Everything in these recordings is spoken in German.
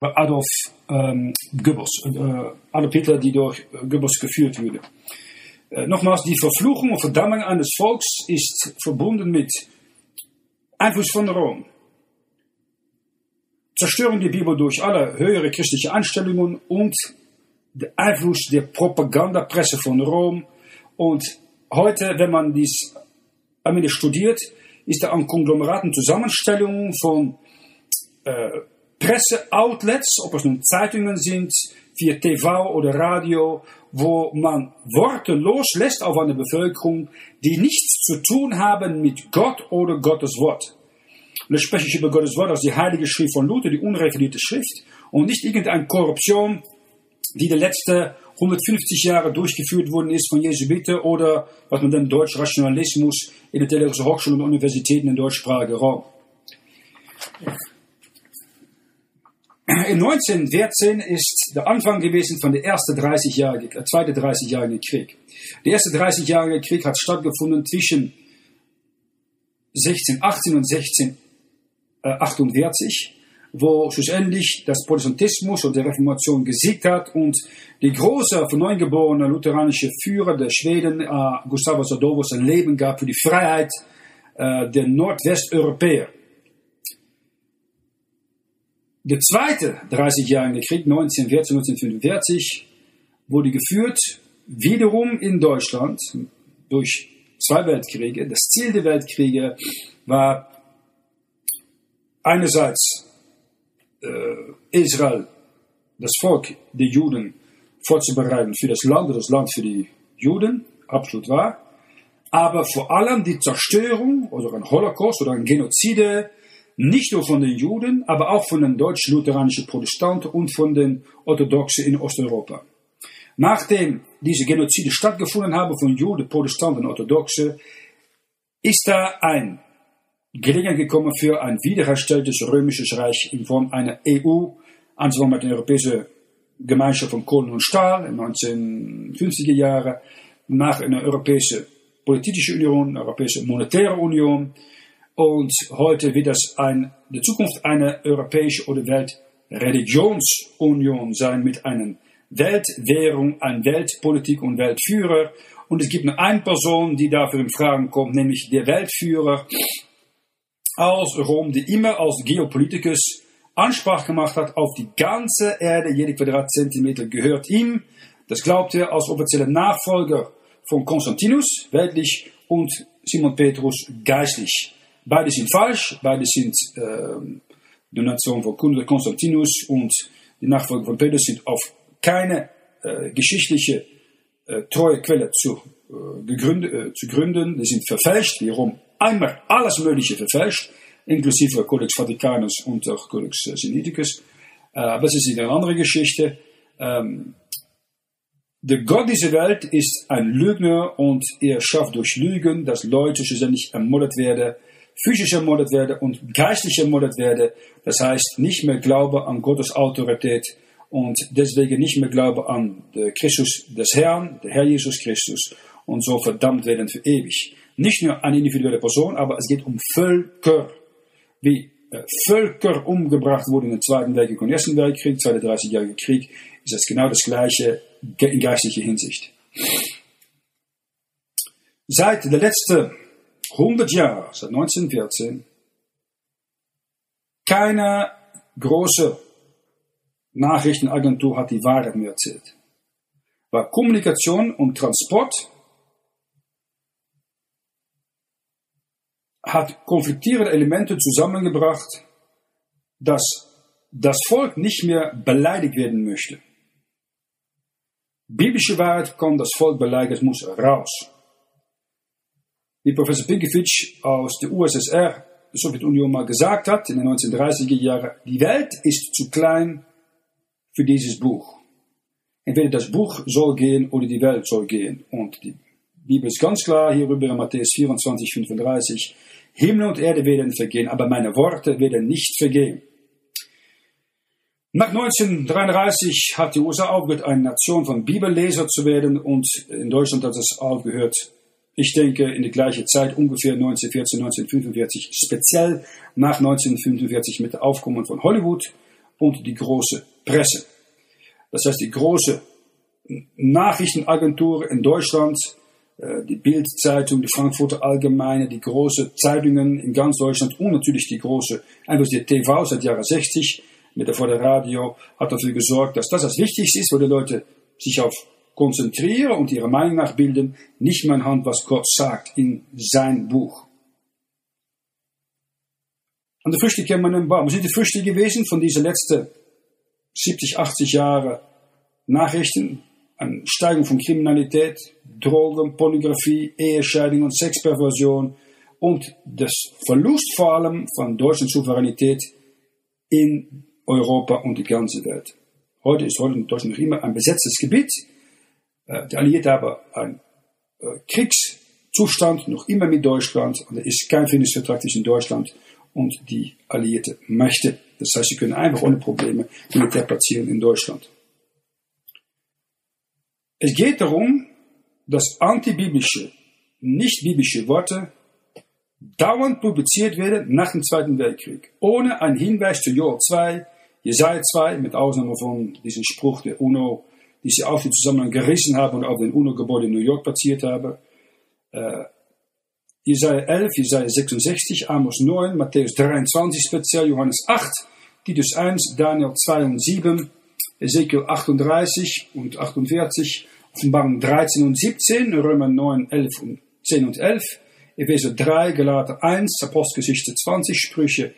Adolf ähm, Goebbels, äh, Adolf Hitler, die durch Goebbels geführt wurde. Äh, nochmals, die Verfluchung und Verdammung eines Volks ist verbunden mit Einfluss von Rom. Zerstörung der Bibel durch alle höhere christliche Anstellungen und der Einfluss der Propagandapresse von Rom. Und heute, wenn man dies am studiert, ist da Konglomeraten Zusammenstellungen von äh, Presseoutlets, ob es nun Zeitungen sind, via TV oder Radio, wo man Worte loslässt auf eine Bevölkerung, die nichts zu tun haben mit Gott oder Gottes Wort. Und da spreche ich über Gottes Wort als die heilige Schrift von Luther, die unrevidierte Schrift, und nicht irgendeine Korruption, die die letzten 150 Jahre durchgeführt worden ist von Jesuiten oder was man dann Deutsch Rationalismus in der Theologischen Hochschule und Universitäten in deutschsprachigen Raum. In 1914 ist der Anfang gewesen von der ersten 30-jährigen, äh, zweite 30-jährigen Krieg. Der erste 30-jährige Krieg hat stattgefunden zwischen 1618 und 1648, wo schlussendlich das Protestantismus und die Reformation gesiegt hat und die große von neugeborene lutheranische Führer der Schweden, äh, Gustavus Adolphus, ein Leben gab für die Freiheit äh, der Nordwesteuropäer. Der zweite 30-jährige Krieg 1914, 1945 wurde geführt wiederum in Deutschland durch zwei Weltkriege. Das Ziel der Weltkriege war einerseits äh, Israel, das Volk der Juden, vorzubereiten für das Land, das Land für die Juden, absolut wahr, aber vor allem die Zerstörung oder ein Holocaust oder ein Genozide nicht nur von den Juden, aber auch von den deutsch-lutheranischen Protestanten und von den Orthodoxen in Osteuropa. Nachdem diese Genozide stattgefunden haben von Juden, Protestanten und Orthodoxen, ist da ein Gelegenheit gekommen für ein wiederherstelltes römisches Reich in Form einer EU, anzufangen mit der Europäischen Gemeinschaft von Kohlen und Stahl in 1950er Jahren, nach einer Europäischen Politische Union, eine Europäische Monetäre Union, und heute wird das ein, in Zukunft eine europäische oder Weltreligionsunion sein mit einer Weltwährung, einer Weltpolitik und Weltführer. Und es gibt nur eine Person, die dafür in Frage kommt, nämlich der Weltführer aus Rom, der immer als Geopolitikus Ansprache gemacht hat auf die ganze Erde, jede Quadratzentimeter gehört ihm. Das glaubt er als offizieller Nachfolger von Konstantinus, weltlich, und Simon Petrus, geistlich. Beide sind falsch, beide sind äh, die Nation von Konstantinus und die Nachfolger von Petrus sind auf keine äh, geschichtliche äh, treue Quelle zu, äh, gegründet, äh, zu gründen. Die sind verfälscht, wie Rom einmal alles Mögliche verfälscht, inklusive Codex Vaticanus und auch Codex Sinaiticus. Äh, aber es ist eine andere Geschichte. Ähm, der Gott dieser Welt ist ein Lügner und er schafft durch Lügen, dass Leute schlussendlich ermordet werden physisch ermordet werde und geistlich ermordet werde. Das heißt, nicht mehr Glaube an Gottes Autorität und deswegen nicht mehr Glaube an Christus des Herrn, der Herr Jesus Christus und so verdammt werden für ewig. Nicht nur eine individuelle Person, aber es geht um Völker. Wie äh, Völker umgebracht wurden im Zweiten Weltkrieg und Ersten Weltkrieg, Zweite 30-jährige Krieg, ist das genau das Gleiche in geistlicher Hinsicht. Seit der letzten 100 Jahre, seit 1914, keine große Nachrichtenagentur hat die Wahrheit mehr erzählt. Weil Kommunikation und Transport hat konfliktierende Elemente zusammengebracht, dass das Volk nicht mehr beleidigt werden möchte. Biblische Wahrheit kann das Volk beleidigen, es muss raus wie Professor Pinkevich aus der USSR, der Sowjetunion, mal gesagt hat, in den 1930er Jahren, die Welt ist zu klein für dieses Buch. Entweder das Buch soll gehen oder die Welt soll gehen. Und die Bibel ist ganz klar hierüber in Matthäus 24, 35. Himmel und Erde werden vergehen, aber meine Worte werden nicht vergehen. Nach 1933 hat die USA aufgehört, eine Nation von Bibelleser zu werden und in Deutschland hat es aufgehört, ich denke, in der gleichen Zeit, ungefähr 1914, 1945, speziell nach 1945 mit dem Aufkommen von Hollywood und die große Presse. Das heißt, die große Nachrichtenagentur in Deutschland, äh, die Bildzeitung, die Frankfurter Allgemeine, die großen Zeitungen in ganz Deutschland und natürlich die große, einfach die TV seit Jahre 60 mit der vor der Radio hat dafür gesorgt, dass das das Wichtigste ist, wo die Leute sich auf konzentrieren und ihre Meinung nachbilden, nicht mehr anhand, was Gott sagt in sein Buch. Und die Früchte kennen man im Baum. Was sind die Früchte gewesen von diesen letzten 70, 80 Jahren Nachrichten? Eine Steigung von Kriminalität, Drogen, Pornografie, Ehescheidung und Sexperversion und das Verlust vor allem von deutschen Souveränität in Europa und die ganze Welt. Heute ist Deutschland noch immer ein besetztes Gebiet. Äh, die Alliierten haben einen äh, Kriegszustand noch immer mit Deutschland und es ist kein Friedensvertrag zwischen Deutschland und die alliierte Mächte. Das heißt, sie können einfach ohne Probleme Militär platzieren in Deutschland. Es geht darum, dass antibiblische, nicht biblische Worte dauernd publiziert werden nach dem Zweiten Weltkrieg, ohne einen Hinweis zu Joel 2, Jesaja 2, mit Ausnahme von diesem Spruch der UNO, die sie auch den Zusammenhang gerissen haben und auf den UNO-Gebäude in New York platziert haben. Äh, Jesaja 11, Jesaja 66, Amos 9, Matthäus 23 speziell, Johannes 8, Titus 1, Daniel 2 und 7, Ezekiel 38 und 48, Offenbarung 13 und 17, Römer 9, 11 und 10 und 11, Epheser 3, Galater 1, Apostelgeschichte 20, Sprüche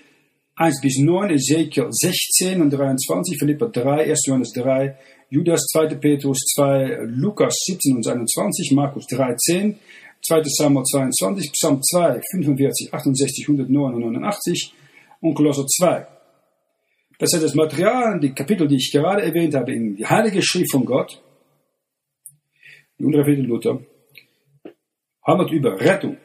1 bis 9, Ezekiel 16 und 23, Philippa 3, 1 Johannes 3, Judas 2. Petrus 2, Lukas 17 und 21, Markus 13, 2. Samuel 22, Psalm 2, 45, 68, 109 und 89 und Kolosser 2. Das ist das Material, die Kapitel, die ich gerade erwähnt habe, in die Heilige Schrift von Gott, die Unterrichte Luther, handelt über Rettung,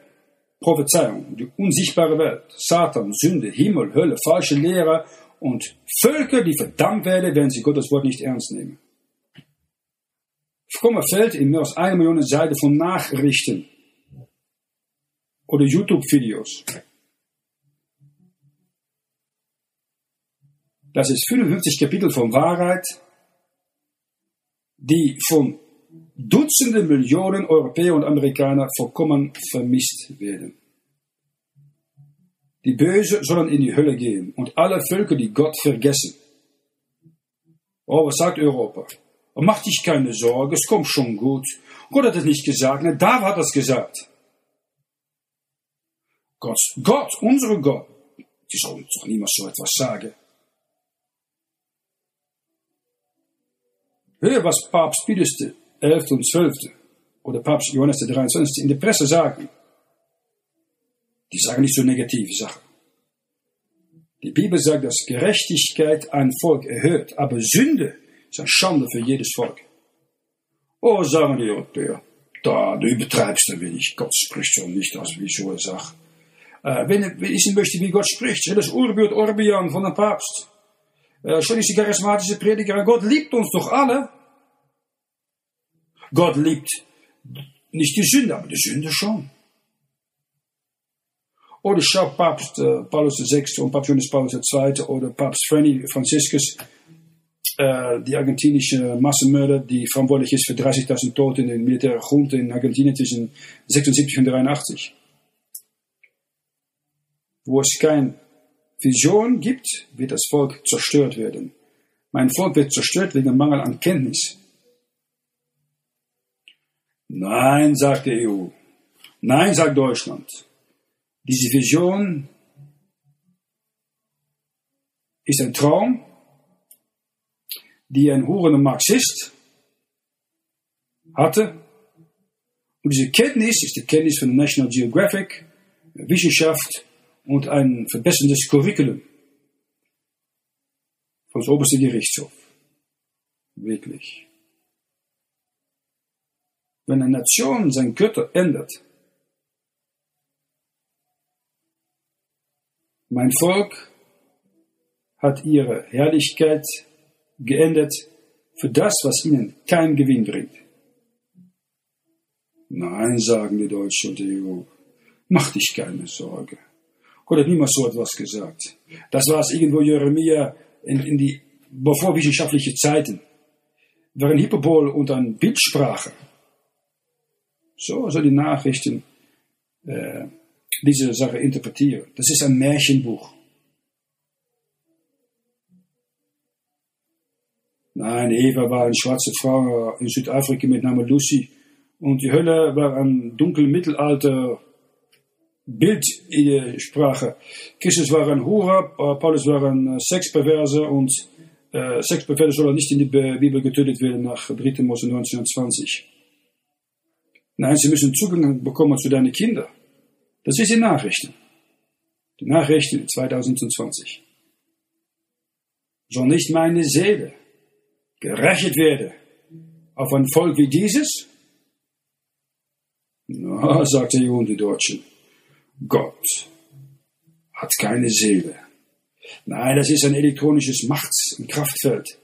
Prophezeiung, die unsichtbare Welt, Satan, Sünde, Himmel, Hölle, falsche Lehre und Völker, die verdammt werden, wenn sie Gottes Wort nicht ernst nehmen. Frommer Feld in mehr als eine Million Seiten von Nachrichten oder YouTube-Videos. Das ist 55 Kapitel von Wahrheit, die von Dutzenden Millionen Europäer und Amerikaner vollkommen vermisst werden. Die Böse sollen in die Hölle gehen und alle Völker, die Gott vergessen. Oh, was sagt Europa? Oh, mach dich keine Sorge, es kommt schon gut. Gott hat es nicht gesagt, ne, David hat es gesagt. Gott, Gott, unsere Gott, die soll uns doch niemals so etwas sagen. Hör, was Papst Pius XI und 12. oder Papst Johannes der 23. in der Presse sagen. Die sagen nicht so negative Sachen. Die Bibel sagt, dass Gerechtigkeit ein Volk erhöht, aber Sünde eine Schande für jedes Volk. Oh, sagen die Europäer, da, du übertreibst ein wenig. Gott spricht so nicht, als wie so er. Äh, wenn, ich möchte, wie Gott spricht, das Urbild Orbian von dem Papst. Äh, schon ist die charismatische Prediger. Gott liebt uns doch alle. Gott liebt nicht die Sünde, aber die Sünde schon. Oder schau Papst äh, Paulus VI und Papst Johannes Paulus II oder Papst Franziskus, äh, die argentinische Massenmörder, die verantwortlich ist für 30.000 Tote in den militären Junta in Argentinien zwischen 76 und 83 wo es keine Vision gibt, wird das Volk zerstört werden. Mein Volk wird zerstört wegen Mangel an Kenntnis. Nein, sagt die EU. Nein, sagt Deutschland. Diese Vision ist ein Traum, die ein hurender Marxist hatte. Und diese Kenntnis ist die Kenntnis von National Geographic, Wissenschaft und ein verbessertes Curriculum vom obersten Gerichtshof. Wirklich. Wenn eine Nation sein Götter ändert, mein Volk hat ihre Herrlichkeit geändert für das, was ihnen keinen Gewinn bringt. Nein, sagen die Deutschen und die EU, mach dich keine Sorge. Gott hat niemals so etwas gesagt. Das war es irgendwo Jeremia in, in die bevor wissenschaftliche Zeiten, waren Hyperbole und dann Bildsprache. So also die Nachrichten äh, diese Sache interpretieren. Das ist ein Märchenbuch. Nein, Eva war eine schwarze Frau in Südafrika mit Namen Lucy. Und die Hölle war ein dunkel Mittelalter Bildsprache. Christus war ein Hura, Paulus war ein Sexperverse und äh, Sexperverse soll nicht in die Bibel getötet werden nach 3. Mose 1920. Nein, sie müssen Zugang bekommen zu deinen Kindern. Das ist die Nachrichten. Die Nachrichten 2020. Soll nicht meine Seele gerächt werde auf ein Volk wie dieses? Na, sagte Jung die Deutschen, Gott hat keine Seele. Nein, das ist ein elektronisches Machts- und Kraftfeld.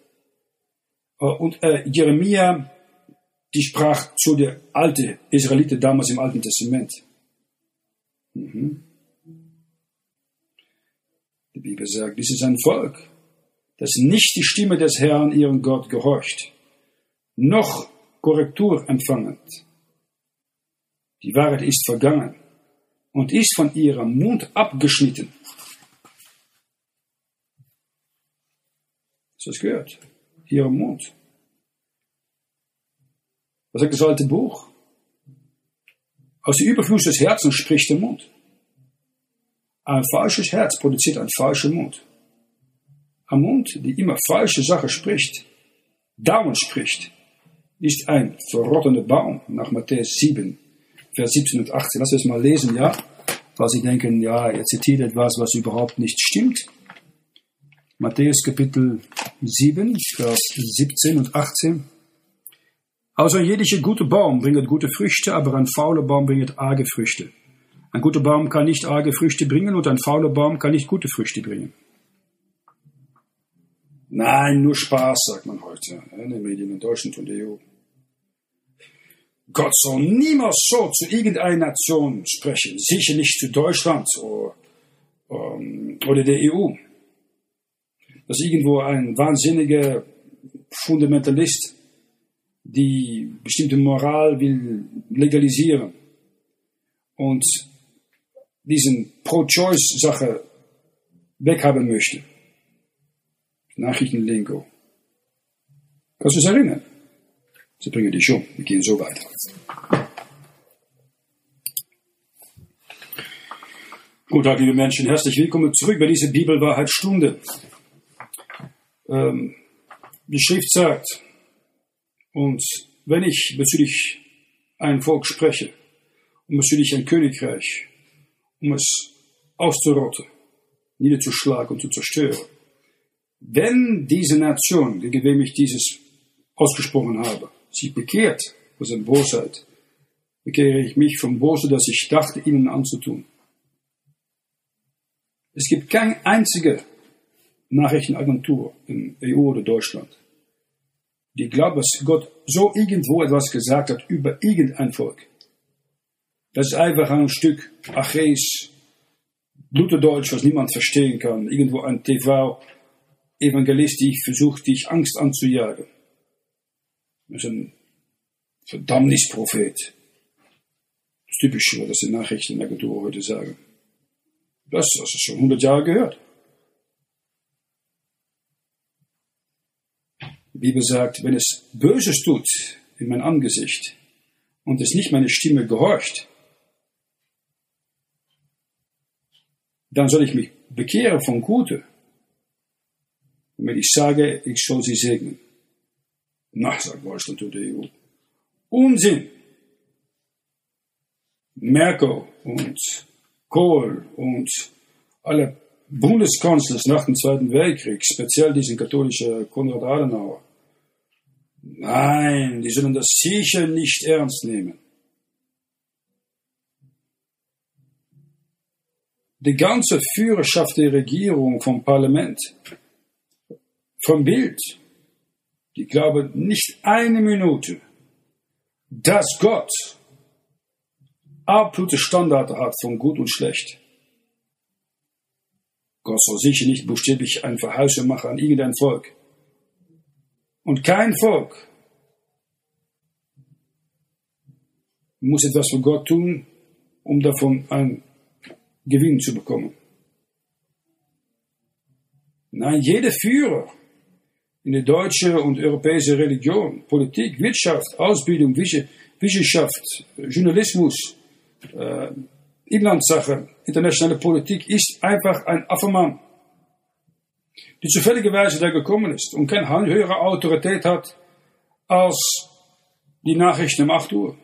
Äh, und äh, Jeremia, die sprach zu der alten Israeliten damals im Alten Testament. Mhm. Die Bibel sagt, dies ist ein Volk, das nicht die Stimme des Herrn, ihren Gott, gehorcht, noch Korrektur empfangend. Die Wahrheit ist vergangen und ist von ihrem Mund abgeschnitten. Hast du das gehört? Ihrem Mund. Was sagt das alte Buch? Aus dem Überfluss des Herzens spricht der Mund. Ein falsches Herz produziert einen falschen Mund. Ein Mund, der immer falsche Sachen spricht, dauernd spricht, ist ein verrottender Baum nach Matthäus 7, Vers 17 und 18. Lass uns mal lesen, ja? Falls Sie denken, ja, er zitiert etwas, was überhaupt nicht stimmt. Matthäus Kapitel 7, Vers 17 und 18. Also ein jeder gute Baum bringt gute Früchte, aber ein fauler Baum bringt arge Früchte. Ein guter Baum kann nicht arge Früchte bringen und ein fauler Baum kann nicht gute Früchte bringen. Nein, nur Spaß, sagt man heute in den Medien in Deutschland und der EU. Gott soll niemals so zu irgendeiner Nation sprechen, sicher nicht zu Deutschland oder, ähm, oder der EU. Dass irgendwo ein wahnsinniger Fundamentalist die bestimmte Moral will legalisieren und diesen Pro-Choice-Sache weghaben möchte. Nachrichtenlingo. Kannst du es erinnern? Sie bringen die schon. Wir gehen so weiter. Guten Tag, liebe Menschen. Herzlich willkommen zurück bei dieser Bibelwahrheitsstunde. Ähm, die Schrift sagt, und wenn ich bezüglich ein Volk spreche, und bezüglich ein Königreich, um es auszurotten, niederzuschlagen und zu zerstören, wenn diese Nation, gegen wem ich dieses ausgesprochen habe, sich bekehrt vor seiner Bosheit, bekehre ich mich vom Bose, das ich dachte, ihnen anzutun. Es gibt keine einzige Nachrichtenagentur in EU oder Deutschland, die glaubt, dass Gott so irgendwo etwas gesagt hat über irgendein Volk. Das ist einfach ein Stück Achäis, Lutherdeutsch, was niemand verstehen kann. Irgendwo ein TV-Evangelist, die versucht, dich Angst anzujagen. Das ist ein Verdammnisprophet. Das ist typisch, was die Nachrichtenagentur heute sagen. Das hast du schon 100 Jahre gehört. Die Bibel sagt, wenn es Böses tut in mein Angesicht und es nicht meine Stimme gehorcht, dann soll ich mich bekehren von Gute. Wenn ich sage, ich soll sie segnen. Na, sagt Deutschland und die EU. Unsinn! Merkel und Kohl und alle Bundeskanzlers nach dem Zweiten Weltkrieg, speziell diesen katholischen Konrad Adenauer, nein, die sollen das sicher nicht ernst nehmen. Die ganze Führerschaft der Regierung, vom Parlament, vom Bild, die glauben nicht eine Minute, dass Gott absolute Standards hat von gut und schlecht. Gott soll sicher nicht buchstäblich ein Verheißung machen an irgendein Volk. Und kein Volk muss etwas für Gott tun, um davon einen Gewinn zu bekommen. Nein, jeder Führer in der deutschen und europäischen Religion, Politik, Wirtschaft, Ausbildung, Wissenschaft, Journalismus, äh, Inlandssache, internationale Politik ist einfach ein Affenmann, die zufälligerweise da gekommen ist und keine höhere Autorität hat als die Nachrichten um 8 Uhr.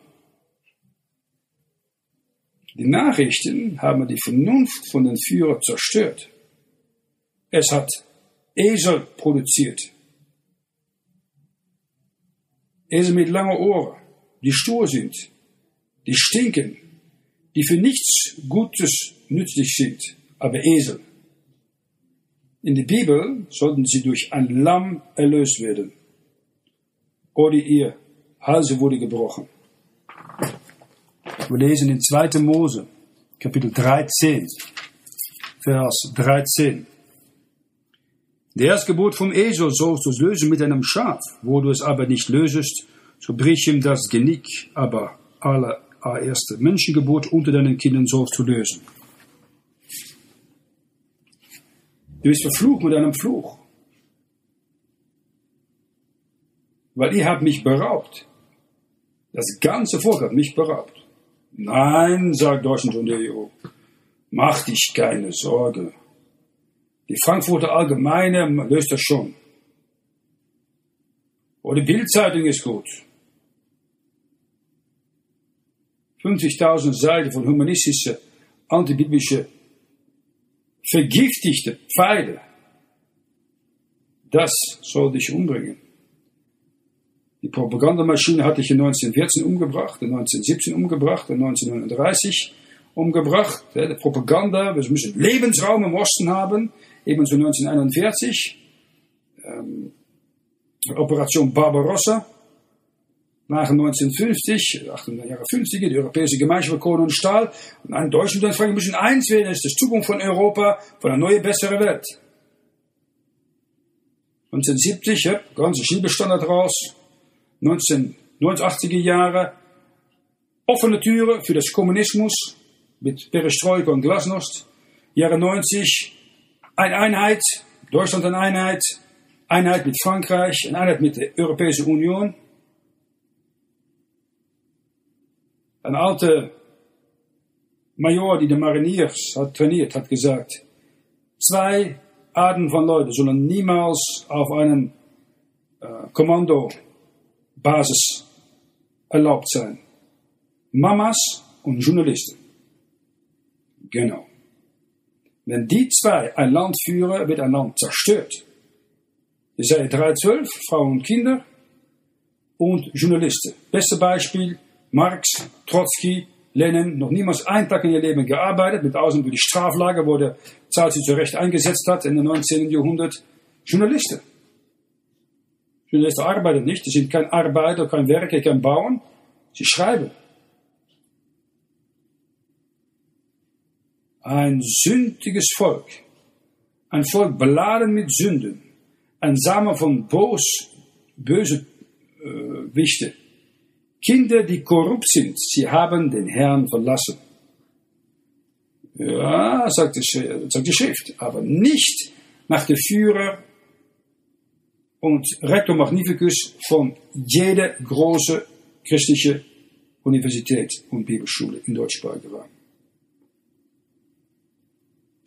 Die Nachrichten haben die Vernunft von den Führern zerstört. Es hat Esel produziert. Esel mit langen Ohren, die stur sind, die stinken, die für nichts Gutes nützlich sind, aber Esel. In der Bibel sollten sie durch ein Lamm erlöst werden. Oder ihr Halse wurde gebrochen. Wir lesen in 2. Mose, Kapitel 13, Vers 13. Der Erstgebot vom Esel sollst du lösen mit einem Schaf. Wo du es aber nicht lösest, so brich ihm das Genick. Aber allererste Menschengebot unter deinen Kindern sollst du lösen. Du bist verflucht mit einem Fluch. Weil ihr habt mich beraubt. Das ganze Volk hat mich beraubt. Nein, sagt Deutschland und der EU, mach dich keine Sorge. Die Frankfurter Allgemeine löst das schon. Oder die Bildzeitung ist gut. 50.000 Seiten von humanistische, antibiblische, vergiftigte Pfeile. Das soll dich umbringen. Die Propagandamaschine hatte ich in 1914 umgebracht, in 1917 umgebracht, in 1939 umgebracht. Die Propaganda, wir müssen Lebensraum im Osten haben, eben so 1941. Ähm, Operation Barbarossa, nach 1950, 1800 Jahre 50, die Europäische Gemeinschaft für Kohle und Stahl. Und ein Deutschland dann fragen, wir müssen eins werden, ist die Zukunft von Europa, von einer neuen, besseren Welt. 1970, ja, ganze Schiebestandard raus, 1980er Jahre offene Türen für das Kommunismus mit Perestroika und Glasnost. Jahre 90 eine Einheit, Deutschland eine Einheit, Einheit mit Frankreich, eine Einheit mit der Europäischen Union. Ein alter Major, die die Mariniers hat trainiert, hat gesagt, zwei Arten von Leuten sollen niemals auf einen äh, Kommando Basis erlaubt sein. Mamas und Journalisten. Genau. Wenn die zwei ein Land führen, wird ein Land zerstört. Seid 312, Frauen und Kinder und Journalisten. Beste Beispiel, Marx, Trotzki, Lenin, noch niemals einen Tag in ihr Leben gearbeitet, mit Ausnahme für die Straflager, wo der Zahl sich zu Recht eingesetzt hat in den 19. Jahrhundert. Journalisten. Journalisten arbeiten nicht, sie sind kein Arbeiter, kein Werker, kein Bauern, sie schreiben. Ein sündiges Volk, ein Volk beladen mit Sünden, ein Samen von bos, böse äh, Wichte, Kinder, die korrupt sind, sie haben den Herrn verlassen. Ja, sagt die, sagt die Schrift, aber nicht nach der Führer und Rector Magnificus von jeder große christliche Universität und Bibelschule in deutschsprachiger Raum.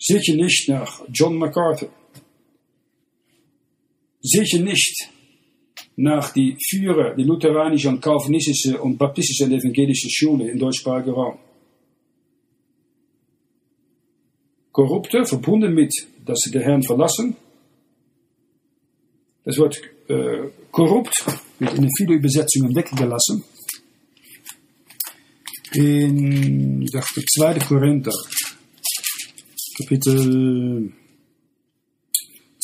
Sicher nicht nach John MacArthur. Sicher nicht nach die Führer, die lutheranische und calvinistische und baptistische und evangelische Schule in deutschsprachiger Raum. Korrupte, verbunden mit, dass sie den Herrn verlassen, das Wort äh, korrupt wird in viele Übersetzungen weggelassen. In, dachte, 2. Korinther, Kapitel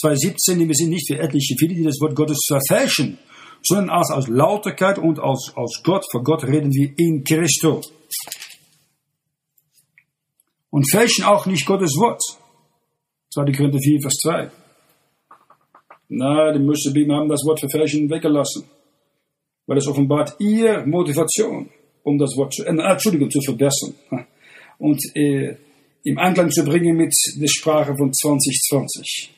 2,17, wir sind nicht für etliche viele, die das Wort Gottes verfälschen, sondern als aus Lauterkeit und als, als Gott, vor Gott reden wir in Christo. Und fälschen auch nicht Gottes Wort. 2. Korinther 4, Vers 2. Na, die Muslime haben das Wort verfälschen weggelassen. Weil es offenbart ihr Motivation, um das Wort zu, äh, Entschuldigung, zu verbessern. Und äh, im Einklang zu bringen mit der Sprache von 2020.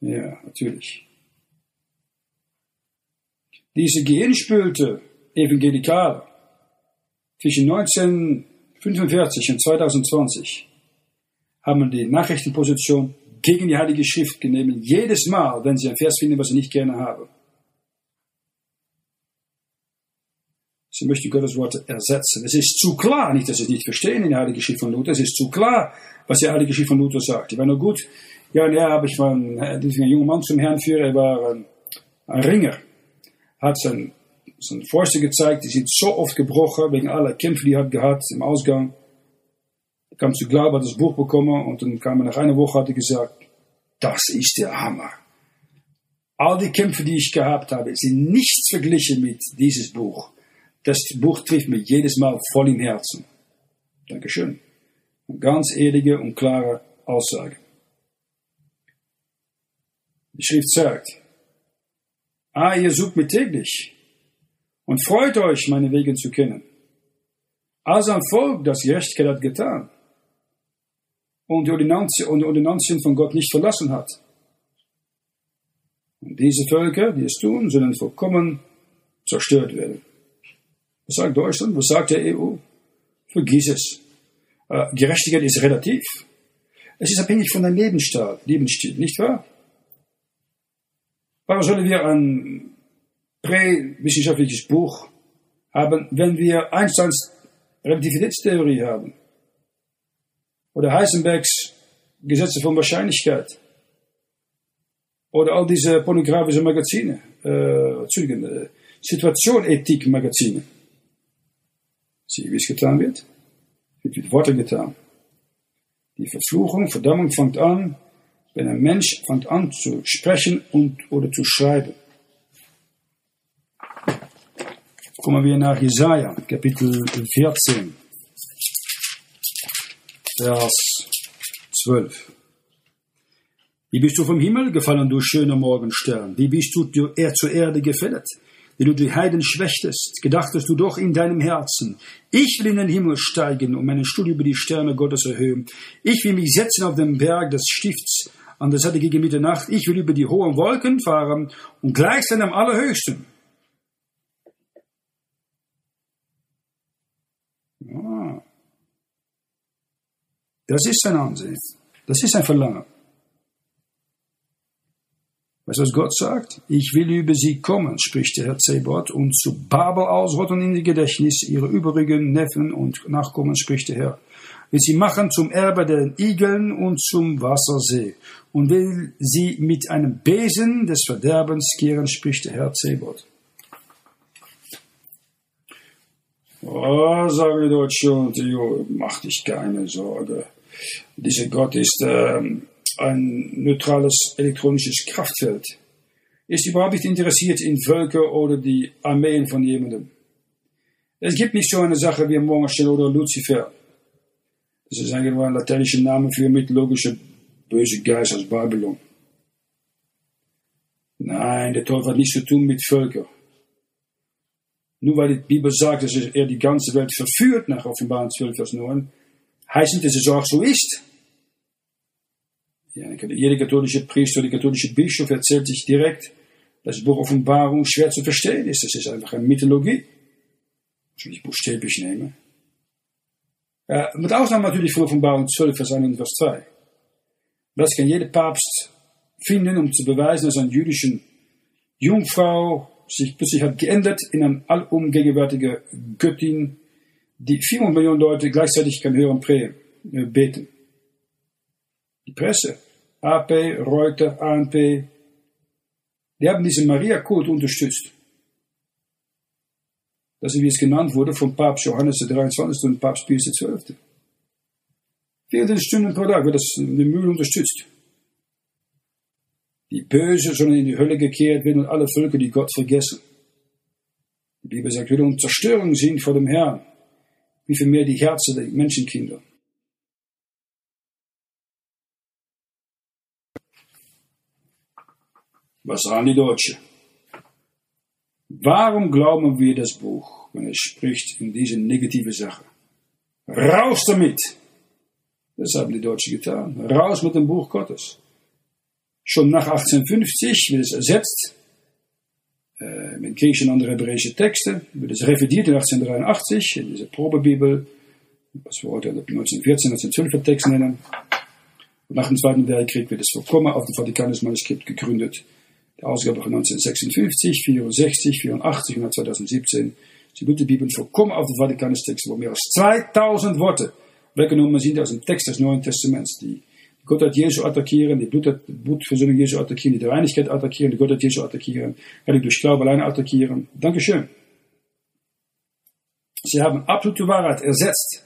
Ja, natürlich. Diese geinspülte Evangelikale zwischen 1945 und 2020 haben die Nachrichtenposition gegen die Heilige Schrift genommen, jedes Mal, wenn sie ein Vers finden, was sie nicht gerne haben. Sie möchten Gottes Worte ersetzen. Es ist zu klar, nicht, dass sie es nicht verstehen in der Heiligen Schrift von Luther, es ist zu klar, was die Heilige Schrift von Luther sagt. Ich war nur gut, ja, ja, habe ich von diesem jungen Mann zum Herrn führen, er war ein, ein Ringer, hat sein, sein Fäuste gezeigt, die sind so oft gebrochen, wegen aller Kämpfe, die er hat gehabt im Ausgang. Er kam zu glauben, hat das Buch bekommen und dann kam er nach einer Woche, hat er gesagt, das ist der Hammer. All die Kämpfe, die ich gehabt habe, sind nichts verglichen mit dieses Buch. Das Buch trifft mich jedes Mal voll im Herzen. Dankeschön. Eine ganz ehrliche und klare Aussage. Die Schrift sagt, Ah, ihr sucht mich täglich und freut euch, meine Wege zu kennen. Als ein Volk, das Gerechtigkeit hat getan und die Ordinanzien von Gott nicht verlassen hat. Und diese Völker, die es tun, sollen vollkommen zerstört werden. Was sagt Deutschland? Was sagt der EU? Vergiss es. Äh, Gerechtigkeit ist relativ. Es ist abhängig von deinem Lebensstil, Lebensstil, nicht wahr? Warum sollen wir ein präwissenschaftliches Buch haben, wenn wir Einsteins Relativitätstheorie haben? Oder Heisenbergs Gesetze von Wahrscheinlichkeit? Oder all diese pornografischen Magazine, äh, äh, Situationethik-Magazine. Sie, wie es getan wird? Wird mit Worten getan. Die Verfluchung, Verdammung fängt an, wenn ein Mensch fängt an zu sprechen und, oder zu schreiben. Kommen wir nach Jesaja, Kapitel 14, Vers 12. Wie bist du vom Himmel gefallen, du schöner Morgenstern? Wie bist du zur Erde gefällt? Wie du die Heiden schwächtest, gedachtest du doch in deinem Herzen, ich will in den Himmel steigen und meinen Stuhl über die Sterne Gottes erhöhen. Ich will mich setzen auf den Berg des Stifts an der Seite gegen Mitternacht. Ich will über die hohen Wolken fahren und gleich sein am Allerhöchsten. Ja. Das ist sein Ansehen. Das ist sein Verlangen. Weißt du, was Gott sagt? Ich will über sie kommen, spricht der Herr Zebot, und zu Babel ausrotten in die Gedächtnis ihre übrigen Neffen und Nachkommen, spricht der Herr will sie machen zum Erbe der Igeln und zum Wassersee und will sie mit einem Besen des Verderbens kehren, spricht der Herr Zebot. Oh, sagen die Deutschen mach dich keine Sorge. Dieser Gott ist äh, ein neutrales elektronisches Kraftfeld. Ist überhaupt nicht interessiert in Völker oder die Armeen von jemandem. Es gibt nicht so eine Sache wie Morgenstern oder Lucifer. Das ist eigentlich nur ein lateinischer Name für mythologische böse Geist aus Babylon. Nein, der Teufel hat nichts zu tun mit Völkern. Nur weil die Bibel sagt, dass er die ganze Welt verführt nach Offenbarung 12, Vers 9, heißt nicht, dass es auch so ist. Ja, jeder katholische Priester oder katholische Bischof erzählt sich direkt, dass das Buch Offenbarung schwer zu verstehen ist. Das ist einfach eine Mythologie. Muss ich buchstäblich nehmen. Ja, mit Ausnahme natürlich von Offenbarung 12, Vers 1 und Vers 2. Das kann jeder Papst finden, um zu beweisen, dass eine jüdische Jungfrau sich plötzlich hat geändert in eine allumgegenwärtige Göttin, die 400 Millionen Leute gleichzeitig kann hören äh, beten. Die Presse, AP, Reuter, ANP, die haben diesen Maria-Kult unterstützt. Das ist, wie es genannt wurde, von Papst Johannes 23. und Papst Pius XII. 24 Stunden pro Tag wird das in der Mühle unterstützt. Die Böse sollen in die Hölle gekehrt werden und alle Völker, die Gott vergessen. Die Bibel sagt, wir um Zerstörung sind vor dem Herrn, wie viel mehr die Herzen der Menschenkinder. Was sagen die Deutschen? Warum glauben wir das Buch, wenn es spricht in diese negative Sache? Raus damit! Das haben die Deutschen getan. Raus mit dem Buch Gottes. Schon nach 1850 wird es ersetzt äh, mit griechischen und hebräische Texte, wird es revidiert in 1883 in diese Probebibel, was wir heute 1914, 1912 Text nennen. Nach dem Zweiten Weltkrieg wird es vollkommen auf dem Vatikanisches Manuskript gegründet. Die Ausgabe von 1956, 64, 84 und 2017. Sie wird die Bibel vollkommen auf dem Vatikanische Text, wo mehr als 2000 Worte weggenommen sind aus dem Text des Neuen Testaments, die Gottheit Jesu attackieren, die Blut, Blutversöhnung Jesu attackieren, die Reinigkeit attackieren, die Gottheit Jesu attackieren, die durch Glaube allein attackieren. Dankeschön. Sie haben absolute Wahrheit ersetzt.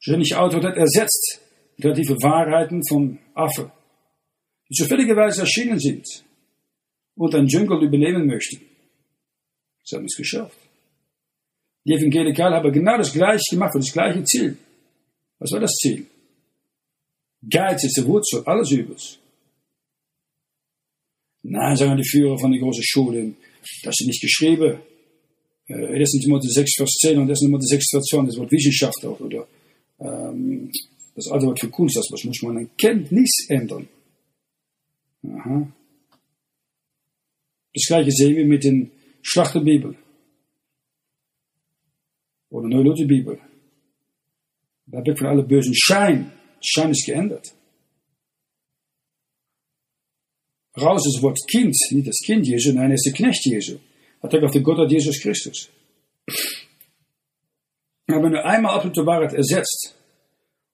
Schöne Autorität ersetzt relative Wahrheiten von Affe, die zufälligerweise erschienen sind und ein Jungle übernehmen möchten. Sie haben es geschafft. Die Evangelikalen haben genau das Gleiche gemacht für das gleiche Ziel. Was war das Ziel? Geiz ist die Wurzel alles Übels. Nein, sagen die Führer von den großen Schulen, das ist nicht geschrieben. Äh, 1. Timotheus 6, Vers 10 und 1. Timotheus 6, Vers 20, das Wort Wissenschaft auch, oder ähm, das alte Wort für Kunst, das muss man an Kenntnis ändern. Aha. Das gleiche sehen wir mit den Schlachterbibel. Oder Neue Bibel. Da wird von alle bösen Schein. Schein ist geändert. Raus ist das Wort Kind, nicht das Kind Jesu, nein, er ist der Knecht Jesu. Er auf der Gottheit Jesus Christus. Aber wenn du einmal absolute Wahrheit ersetzt,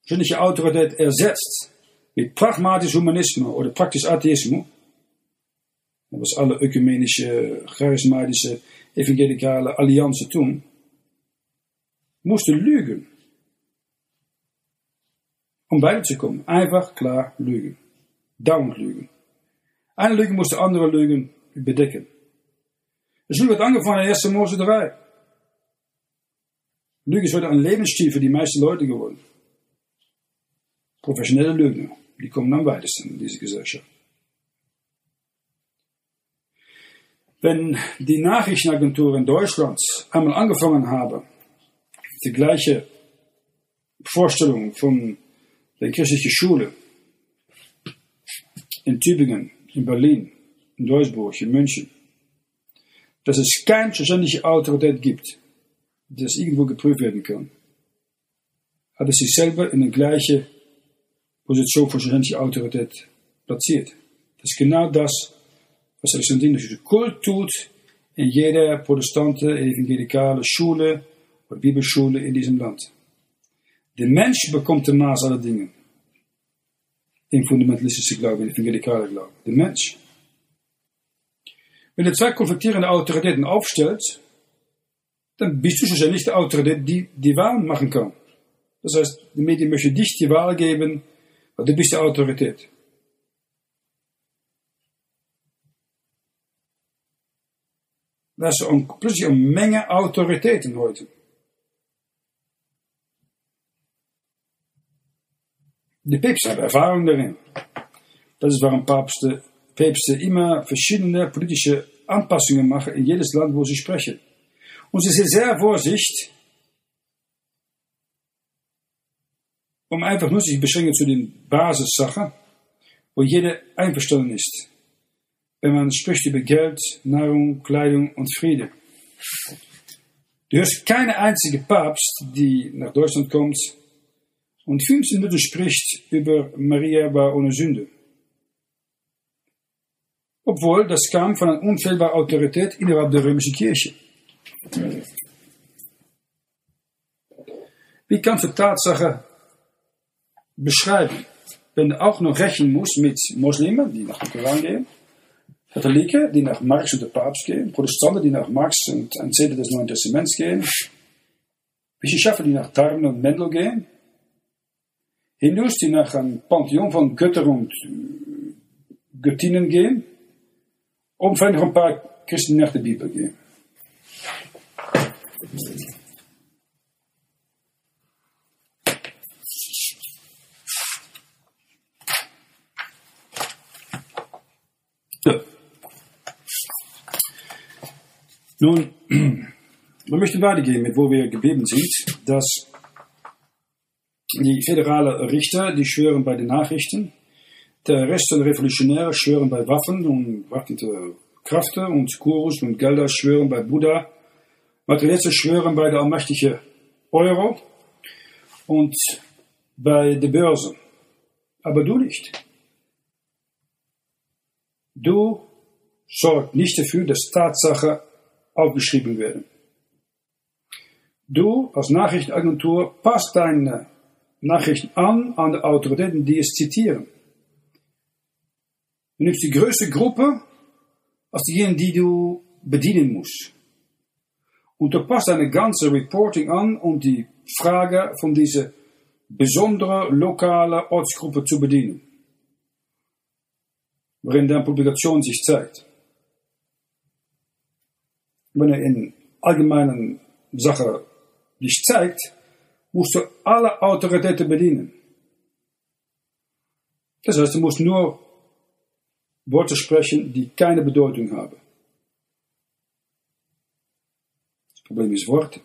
sinnliche Autorität ersetzt mit pragmatisch Humanismus oder praktisch Atheismus, was alle ökumenische, charismatische, evangelikale Allianzen tun, musst du lügen um weiterzukommen. Einfach klar lügen. Dauernd lügen. Eine Lüge muss de andere Lügen bedecken. Dus nu wird angefangen in 1. Mose 3. Lüge ist heute ein für die meisten Leute geworden. Professionelle Lügner, die kommen am weitesten in diese Gesellschaft. Wenn die Nachrichtenagenturen Deutschlands einmal angefangen haben, die gleiche Vorstellung von der christliche Schule in Tübingen, in Berlin, in Duisburg, in München, dass es keine schlussendliche Autorität gibt, das irgendwo geprüft werden kann, hat es sich selber in die gleiche Position von schlussendlicher Autorität platziert. Das ist genau das, was Alexandrinische Kult tut in jeder protestante, evangelikale Schule oder Bibelschule in diesem Land. Der Mensch bekommt den Maß aller Dinge. Im fundamentalistische Glaube, im evangelikale Glaube. Der Mensch. Wenn du zwei konfliktierende Autoritäten aufstellst, dann bist du schlussendlich die Autorität, die die Wahl machen kann. Das heißt, die Medien möchten dich die Wahl geben, weil du bist die Autorität. Dat is een, plötzlich een Menge Autoritäten heute. De Päpste haben Erfahrung darin. Das ist, warum Papste, Päpste immer verschiedene politische Anpassungen machen in jedes Land, wo sie sprechen. Und sie sind sehr vorsichtig, um einfach nur sich beschränken zu den Basissachen, wo jeder einverstanden ist. Wenn man spricht über Geld, Nahrung, Kleidung und Friede. Du hörst keine einzige Papst, die nach Deutschland kommt, und 15 Minuten spricht über Maria war ohne Sünde. Obwohl das kam von einer unfehlbaren Autorität innerhalb der römischen Kirche. Wie kannst du Tatsache beschreiben, wenn du auch noch rechnen musst mit Moslimen, die nach dem Koran gehen, Katholiken, die nach Marx und der Papst gehen, Protestanten, die nach Marx und ein Zehntel des Neuen Testaments gehen, Wissenschaftler, die nach Darwin und Mendel gehen, Hindus, die nach einem Pantheon von Götter und Göttinnen gehen, und vielleicht ein paar Christen nach der Bibel gehen. Nun, wir möchten weitergehen mit wo wir geblieben sind, dass die föderale Richter, die schwören bei den Nachrichten, der Rest der Revolutionäre schwören bei Waffen und waffende Kräfte und Kurus und Gelder schwören bei Buddha, Materialisten schwören bei der allmächtigen Euro und bei der Börse. Aber du nicht. Du sorgst nicht dafür, dass Tatsachen aufgeschrieben werden. Du als Nachrichtenagentur passt deine Nachrichten an an die Autoritäten, die es zitieren. Du nimmst die größte Gruppe als diejenigen, die du bedienen musst. Und du passt deine ganze Reporting an, um die Frage von dieser besondere lokale Ortsgruppe zu bedienen, waarin deine Publikation sich zeigt. Wenn er in allgemeinen Sachen dich zeigt, musst du alle Autoritäten bedienen. Das heißt, du musst nur Worte sprechen, die keine Bedeutung haben. Das Problem ist Worte.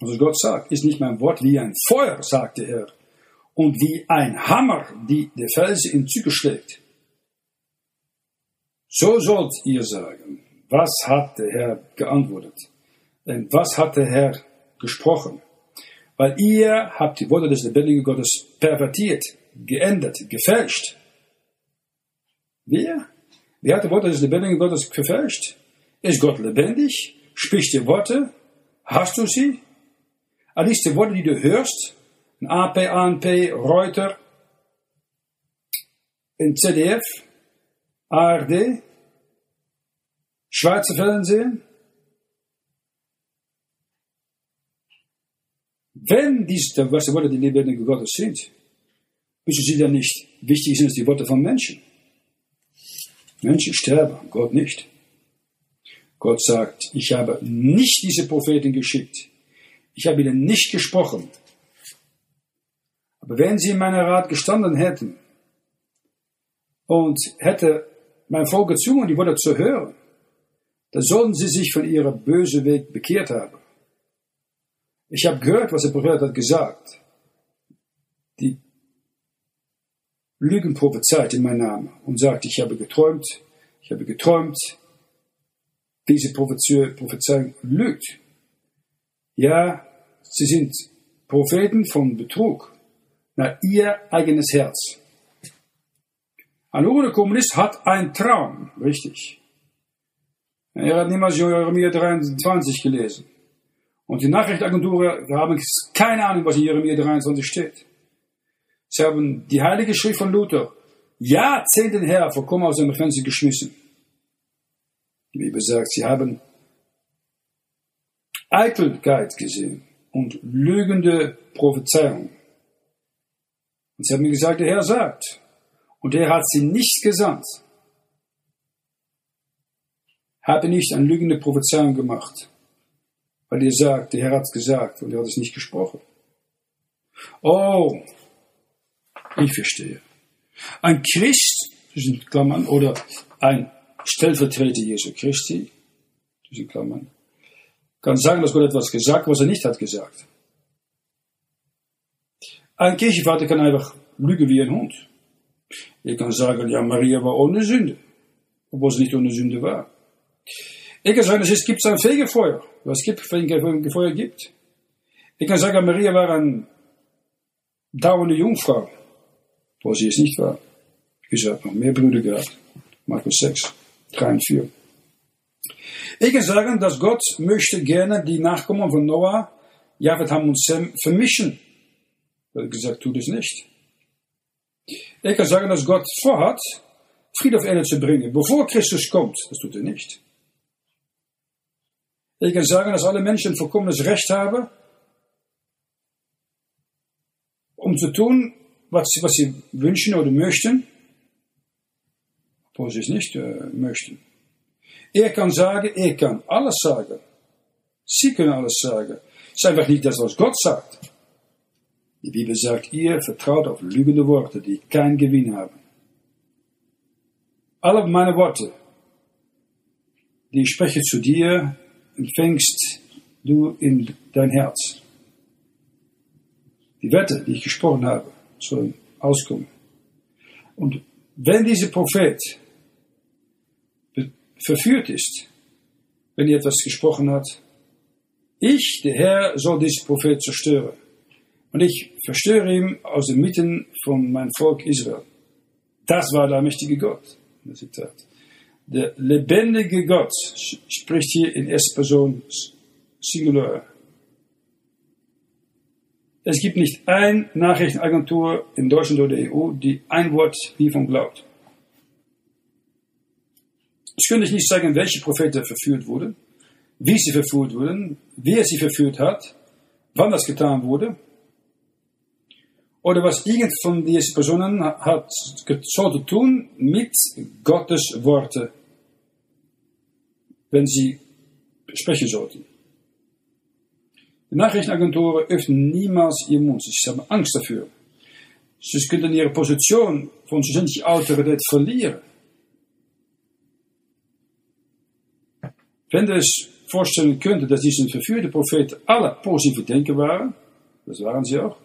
Was Gott sagt, ist nicht mein Wort wie ein Feuer, sagte er, und wie ein Hammer, die der Felsen in Züge schlägt. So sollt ihr sagen, was hat der Herr geantwortet? Denn was hat der Herr gesprochen? Weil ihr habt die Worte des lebendigen Gottes pervertiert, geändert, gefälscht. Wer? Wer hat die Worte des lebendigen Gottes verfälscht? Ist Gott lebendig? Spricht die Worte? Hast du sie? Al ist die Worte, die du hörst, ein AP, ANP, Reuter, ein ZDF, ARD, Schweizer Fernsehen, Wenn diese was die Worte die lebendigen Gottes sind, müssen sie dann nicht wichtig sind die Worte von Menschen. Menschen sterben, Gott nicht. Gott sagt, ich habe nicht diese Propheten geschickt. Ich habe ihnen nicht gesprochen. Aber wenn sie in meiner Rat gestanden hätten und hätte mein Volk gezwungen, die Worte zu hören, dann sollten sie sich von ihrem bösen Weg bekehrt haben. Ich habe gehört, was der Prophet hat gesagt. Die Lügen prophezeit in meinem Namen und sagt, ich habe geträumt, ich habe geträumt. Diese Prophezeiung lügt. Ja, sie sind Propheten von Betrug nach ihr eigenes Herz. Ein Kommunist hat einen Traum, richtig. Er hat niemals Jeremia 23 gelesen. Und die Nachrichtenagenturen haben keine Ahnung, was in Jeremia 23 steht. Sie haben die Heilige Schrift von Luther Jahrzehnten her vollkommen aus dem Fenster geschmissen. Die Bibel sagt, sie haben Eitelkeit gesehen und lügende Prophezeiung. Und sie haben gesagt, der Herr sagt, und er hat sie nicht gesandt. Habe nicht eine lügende Prophezeiung gemacht. Weil ihr sagt, der Herr hat es gesagt und er hat es nicht gesprochen. Oh, ich verstehe. Ein Christ, zwischen Klammern, oder ein Stellvertreter Jesu Christi, zwischen Klammern, kann sagen, dass Gott etwas gesagt, was er nicht hat gesagt. Ein Kirchenvater kann einfach lügen wie ein Hund. Er kann sagen, ja, Maria war ohne Sünde, obwohl sie nicht ohne Sünde war. Ich kann sagen, es gibt ein Fegefeuer, was gibt, wenn ein Feuer gibt. Ich kann sagen, Maria war eine dauernde Jungfrau, obwohl sie es nicht war. Sie hat noch mehr Brüder gehabt. Markus 6, 3 und 4. Ich kann sagen, dass Gott möchte gerne die Nachkommen von Noah, Javet, Ham und Sem vermischen. Er hat gesagt, tut es nicht. Ich kann sagen, dass Gott vorhat, Friede auf Erde zu bringen, bevor Christus kommt. Das tut er nicht. Ich kann sagen, dass alle Menschen vollkommenes Recht haben, um zu tun, was, was sie wünschen oder möchten, obwohl sie es nicht äh, möchten. Er kann sagen, er kann alles sagen. Sie können alles sagen. Es ist einfach nicht das, was Gott sagt. Die Bibel sagt, ihr vertraut auf lügende Worte, die keinen Gewinn haben. Alle meine Worte die ich spreche zu dir, empfängst du in dein Herz. Die Wette, die ich gesprochen habe, sollen auskommen. Und wenn dieser Prophet verführt ist, wenn er etwas gesprochen hat, ich, der Herr, soll diesen Prophet zerstören. Und ich verstöre ihn aus den Mitten von meinem Volk Israel. Das war der mächtige Gott. Das Zitat. Der lebendige Gott spricht hier in erster Person Singular. Es gibt nicht eine Nachrichtenagentur in Deutschland oder der EU, die ein Wort hiervon glaubt. Ich könnte nicht sagen, welche Propheten verführt wurden, wie sie verführt wurden, wer sie verführt hat, wann das getan wurde, oder was irgend von diesen Personen hat sollte tun mit Gottes Worten, wenn sie sprechen sollten. Die Nachrichtenagenturen öffnen niemals ihr Mund. Sie haben Angst dafür. Sie könnten ihre Position von zusätzlicher Autorität verlieren. Wenn es vorstellen könnte, dass diese verführten Propheten alle positive Denker waren, das waren sie auch,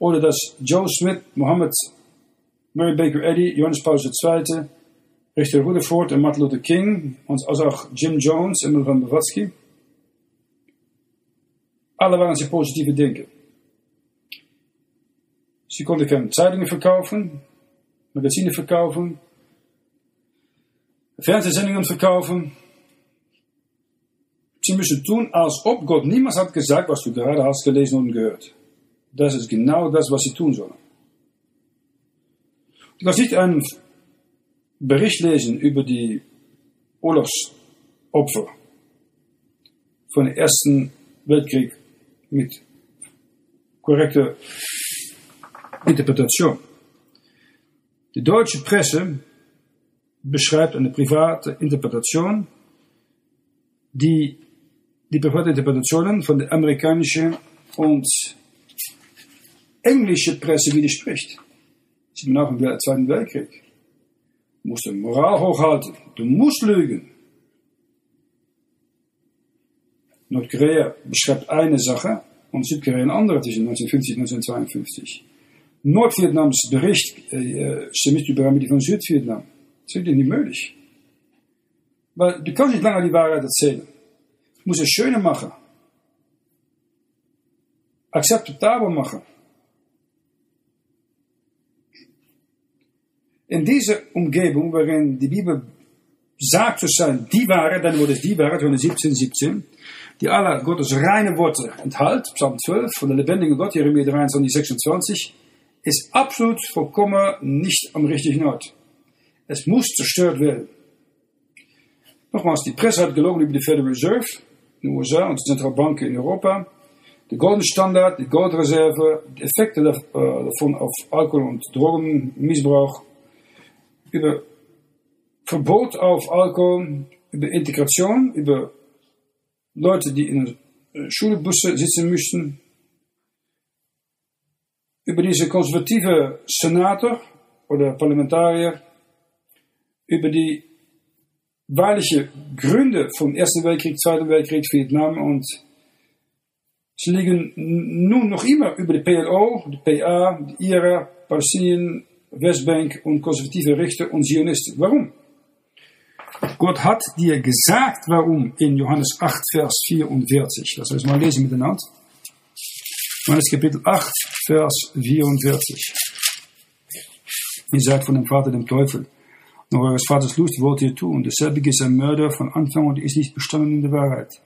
oder dass Joe Smith, Mohammed, Mary Baker Eddy, Johannes Paulus II, Richter Rutherford und Martin Luther King, als auch Jim Jones en Milvan Blavatsky, alle waren sie positive Denker. Sie konnten keine Zeitungen verkaufen, Magazine verkaufen, Fernsehsendungen verkaufen. Sie müssen tun, als ob Gott niemals hat gesagt, was du gerade hast gelesen und gehört. Das ist genau das, was sie tun sollen. Du kannst einen Bericht lesen über die Urlaubsopfer von dem Ersten Weltkrieg mit korrekter Interpretation. Die deutsche Presse beschreibt eine private Interpretation, die die private Interpretationen von der amerikanischen und englische Presse widerspricht. Sie sind auch im Zweiten Weltkrieg. Du musst die Moral hochhalten. Du musst lügen. Nordkorea beschreibt eine Sache und Südkorea eine andere zwischen 1950 und 1952. Nordvietnams Bericht äh, stimmt die von Südvietnam. Das ist nicht möglich. Weil du kannst nicht lange die Wahrheit erzählen. Du musst es schöner machen. Akzeptabel machen. In dieser Umgebung, waarin die Bibel sagt zu sein, die Wahrheit, dann wurde es die Wahrheit, von 17, 17, die alle Gottes reine Worte enthält, Psalm 12 von der lebendigen Gott, Jeremia 23, 26, ist absolut vollkommen nicht am richtigen Ort. Es muss zerstört werden. Nogmaals, die Presse hat gelogen über die Federal Reserve in den USA und die Zentralbanken in Europa. De Golden Standard, die Goldreserve, die Effekte davon auf Alkohol- und Drogenmissbrauch, über Verbot auf Alkohol, über Integration, über Leute, die in Schulbussen sitzen müssten, über diese konservative Senator oder Parlamentarier, über die wahrliche Gründe vom Ersten Weltkrieg, Zweiten Weltkrieg, Vietnam und sie liegen nun noch immer über die PLO, die PA, die IRA, Palästinien, Westbank und konservative Richter und Zionisten. Warum? Gott hat dir gesagt, warum in Johannes 8, Vers 44. Das heißt, mal lesen miteinander. Johannes Kapitel 8, Vers 44. Ihr sagt von dem Vater dem Teufel, nach eures Vaters Lust wollt ihr tun. Desselbe ist ein Mörder von Anfang und ist nicht bestanden in der Wahrheit.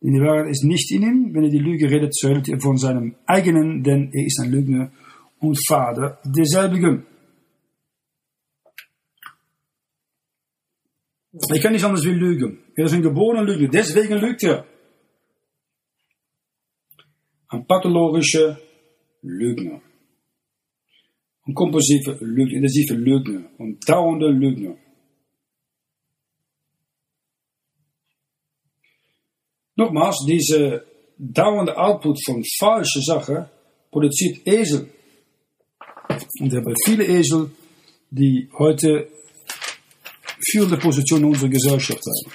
Denn die Wahrheit ist nicht in ihm. Wenn er die Lüge redet, redet er von seinem eigenen, denn er ist ein Lügner und Vater derselbigen. Ich kann nicht anders wie lügen. Ist ein geborener Lügner. Deswegen lügt er. Ein pathologischer Lügner. Ein kompulsiver Lügner, intensiver Lügner. Ein dauernder Lügner. Nogmaals, diese dauernde Output von falschen Sachen produziert Esel. Und wir haben viele Esel, die heute führende Position in unserer Gesellschaft haben.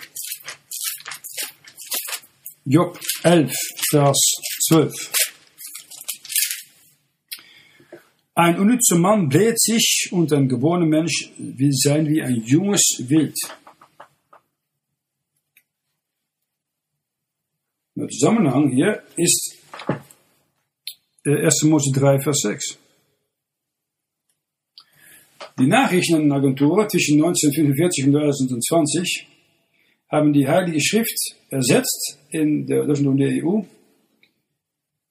Job 11, Vers 12. Ein unnützer Mann bläht sich und ein geborener Mensch will sein wie ein junges Wild. Der Zusammenhang hier ist 1. Mose 3, Vers 6. Die Nachrichtenagentur zwischen 1945 und 2020 haben die Heilige Schrift ersetzt in der Deutschland der EU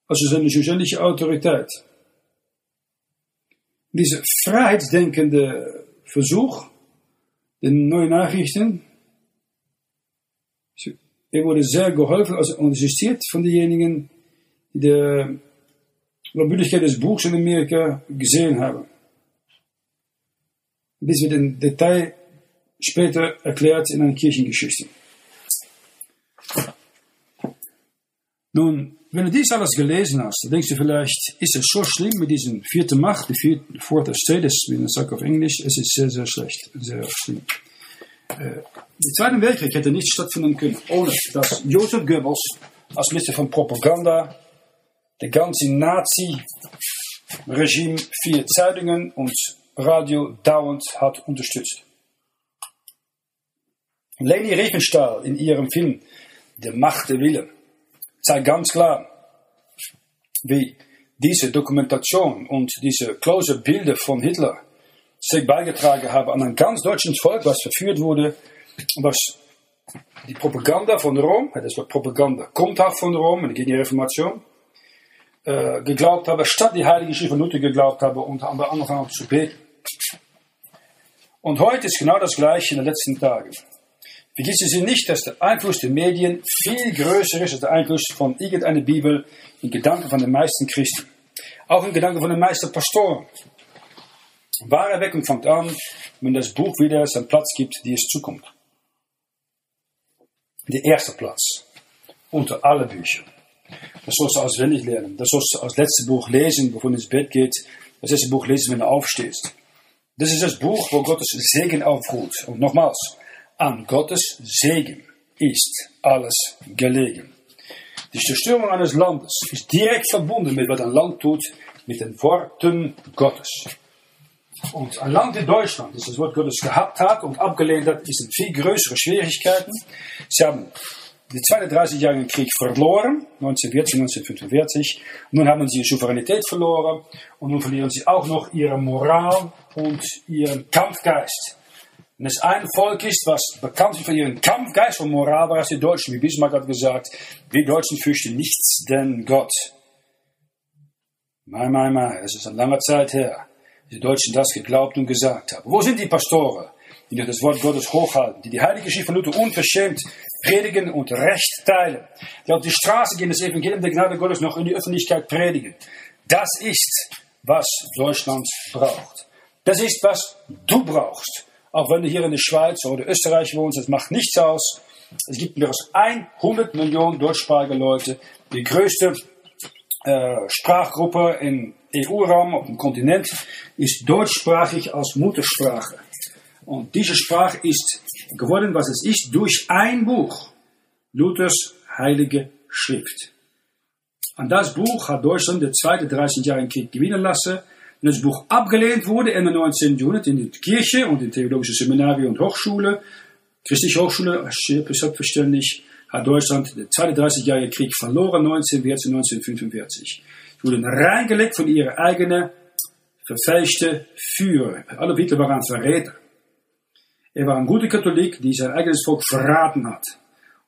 als seine zuständige Autorität. Diese freiheitsdenkende Versuch, den neuen Nachrichten, er wurde sehr geholfen, also unterstützt von denjenigen, die die Glaubwürdigkeit des Buchs in Amerika gesehen haben. Bis wir den Detail später erklärt in einer Kirchengeschichte. Nun, wenn du dies alles gelesen hast, dann denkst du vielleicht, ist es so schlimm mit diesem vierten Macht, die vierte, fourth estate, das wie man sagt auf Englisch, es ist sehr, sehr schlecht, sehr schlimm. Äh, der Zweite Weltkrieg hätte nicht stattfinden können, ohne dass Joseph Goebbels als Minister von Propaganda der ganze Nazi-Regime via Zeitungen und Radio dauernd hat unterstützt. Leni Riefenstahl in ihrem Film Der Macht der Wille zeigt ganz klar, wie diese Dokumentation und diese close Bilder von Hitler sich beigetragen haben an ein ganz deutsches Volk, was verführt wurde, was die Propaganda von Rom, das Wort Propaganda kommt auch von Rom, gegen die Reformation, äh, geglaubt habe, statt die Heilige Schrift von Luther geglaubt habe und haben angefangen zu beten. Und heute ist genau das Gleiche in den letzten Tagen. Vergessen Sie nicht, dass der Einfluss der Medien viel größer ist als der Einfluss von irgendeiner Bibel in Gedanken von den meisten Christen. Auch in Gedanken von den meisten Pastoren. Wahre Erweckung fängt an, wenn das Buch wieder seinen Platz gibt, die es zukommt. Der erste Platz unter alle Bücher. Das sollst du auswendig lernen. Das sollst du als letztes Buch lesen, bevor du ins Bett geht. Das letzte Buch lesen, wenn du aufstehst. Das ist das Buch, wo Gottes Segen aufruht. Und nochmals, an Gottes Segen ist alles gelegen. Die Zerstörung eines Landes ist direkt verbunden mit was ein Land tut, mit den Worten Gottes. Und ein Land wie Deutschland, das das Wort Gottes gehabt hat und abgelehnt hat, ist in viel größere Schwierigkeiten. Sie haben den Zweiten 30-jährigen Krieg verloren, 1940, 1945. Nun haben sie ihre Souveränität verloren und nun verlieren sie auch noch ihre Moral und ihren Kampfgeist. Wenn es ein Volk ist, was bekannt ist für ihren Kampfgeist und Moral, war es die Deutschen. Wie Bismarck hat gesagt, wir Deutschen fürchten nichts, denn Gott. Mai, mai, mai, das ist eine lange Zeit her, die Deutschen das geglaubt und gesagt haben. Wo sind die Pastoren? Die das Wort Gottes hochhalten, die die heilige Schrift von Luther unverschämt predigen und Recht teilen, die auf die Straße gehen, das Evangelium der Gnade Gottes noch in die Öffentlichkeit predigen. Das ist, was Deutschland braucht. Das ist, was du brauchst. Auch wenn du hier in der Schweiz oder Österreich wohnst, das macht nichts aus. Es gibt mehr als 100 Millionen deutschsprachige Leute. Die größte äh, Sprachgruppe im EU-Raum auf dem Kontinent ist deutschsprachig als Muttersprache. Und diese Sprache ist geworden, was es ist, durch ein Buch, Luthers Heilige Schrift. An das Buch hat Deutschland der zweite 30 Jahre Krieg gewinnen lassen. Wenn das Buch abgelehnt wurde Ende 19. Jahrhundert in der Kirche und in theologischen Seminarien und Hochschule, christliche Hochschule, selbstverständlich, hat Deutschland der zweite 30 Jahre Krieg verloren, 1914, 1945. Sie wurden reingelegt von ihrer eigenen verfälschte Führer. Alle Hitler waren Verräter. Er war ein guter Katholik, die sein eigenes Volk verraten hat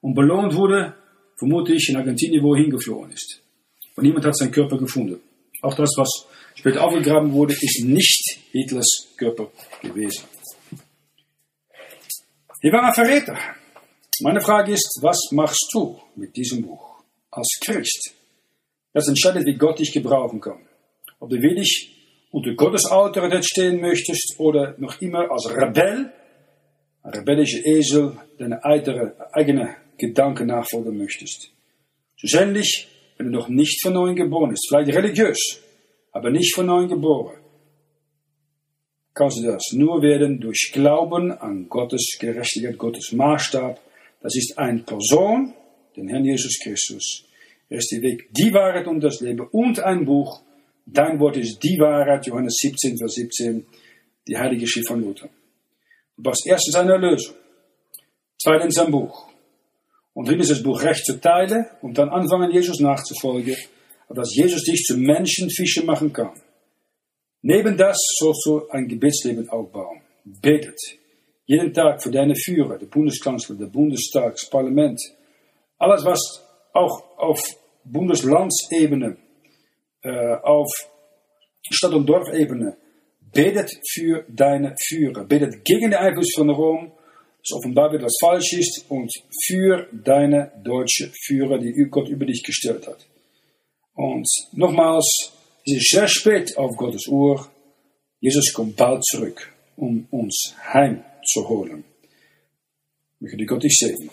und belohnt wurde, vermutlich in Argentinien, wo er hingeflohen ist. Und niemand hat seinen Körper gefunden. Auch das, was später aufgegraben wurde, ist nicht Hitlers Körper gewesen. Er war ein Verräter. Meine Frage ist, was machst du mit diesem Buch als Christ? Das entscheidet, wie Gott dich gebrauchen kann. Ob du willig unter Gottes Autorität stehen möchtest oder noch immer als Rebell ein rebellischer Esel deine eigene Gedanken nachfolgen möchtest. Schlussendlich, wenn du noch nicht von neuem geboren bist, vielleicht religiös, aber nicht von neuem geboren, kannst du das nur werden durch Glauben an Gottes Gerechtigkeit, Gottes Maßstab. Das ist eine Person, den Herrn Jesus Christus. Er ist der Weg, die Wahrheit und das Leben und ein Buch. Dein Wort ist die Wahrheit, Johannes 17, Vers 17, die heilige Schrift von Luther. Du brauchst erstens eine Erlösung, zweitens ein Buch und drittens das Buch Recht zu teilen und dann anfangen, Jesus nachzufolgen, dass Jesus dich zum Menschenfischer machen kann. Neben das sollst du ein Gebetsleben aufbauen. Betet. Jeden Tag für deine Führer, der Bundeskanzler, der Bundestag, das Parlament. Alles, was auch auf Bundeslandsebene, äh, auf Stadt- und Dorfebene, betet für deine Führer. Betet gegen den Einfluss von Rom, dass offenbar wird, was falsch ist, und für deine deutsche Führer, die Gott über dich gestellt hat. Und nochmals, es ist sehr spät auf Gottes Uhr. Jesus kommt bald zurück, um uns heimzuholen. Möge Gott dich segnen.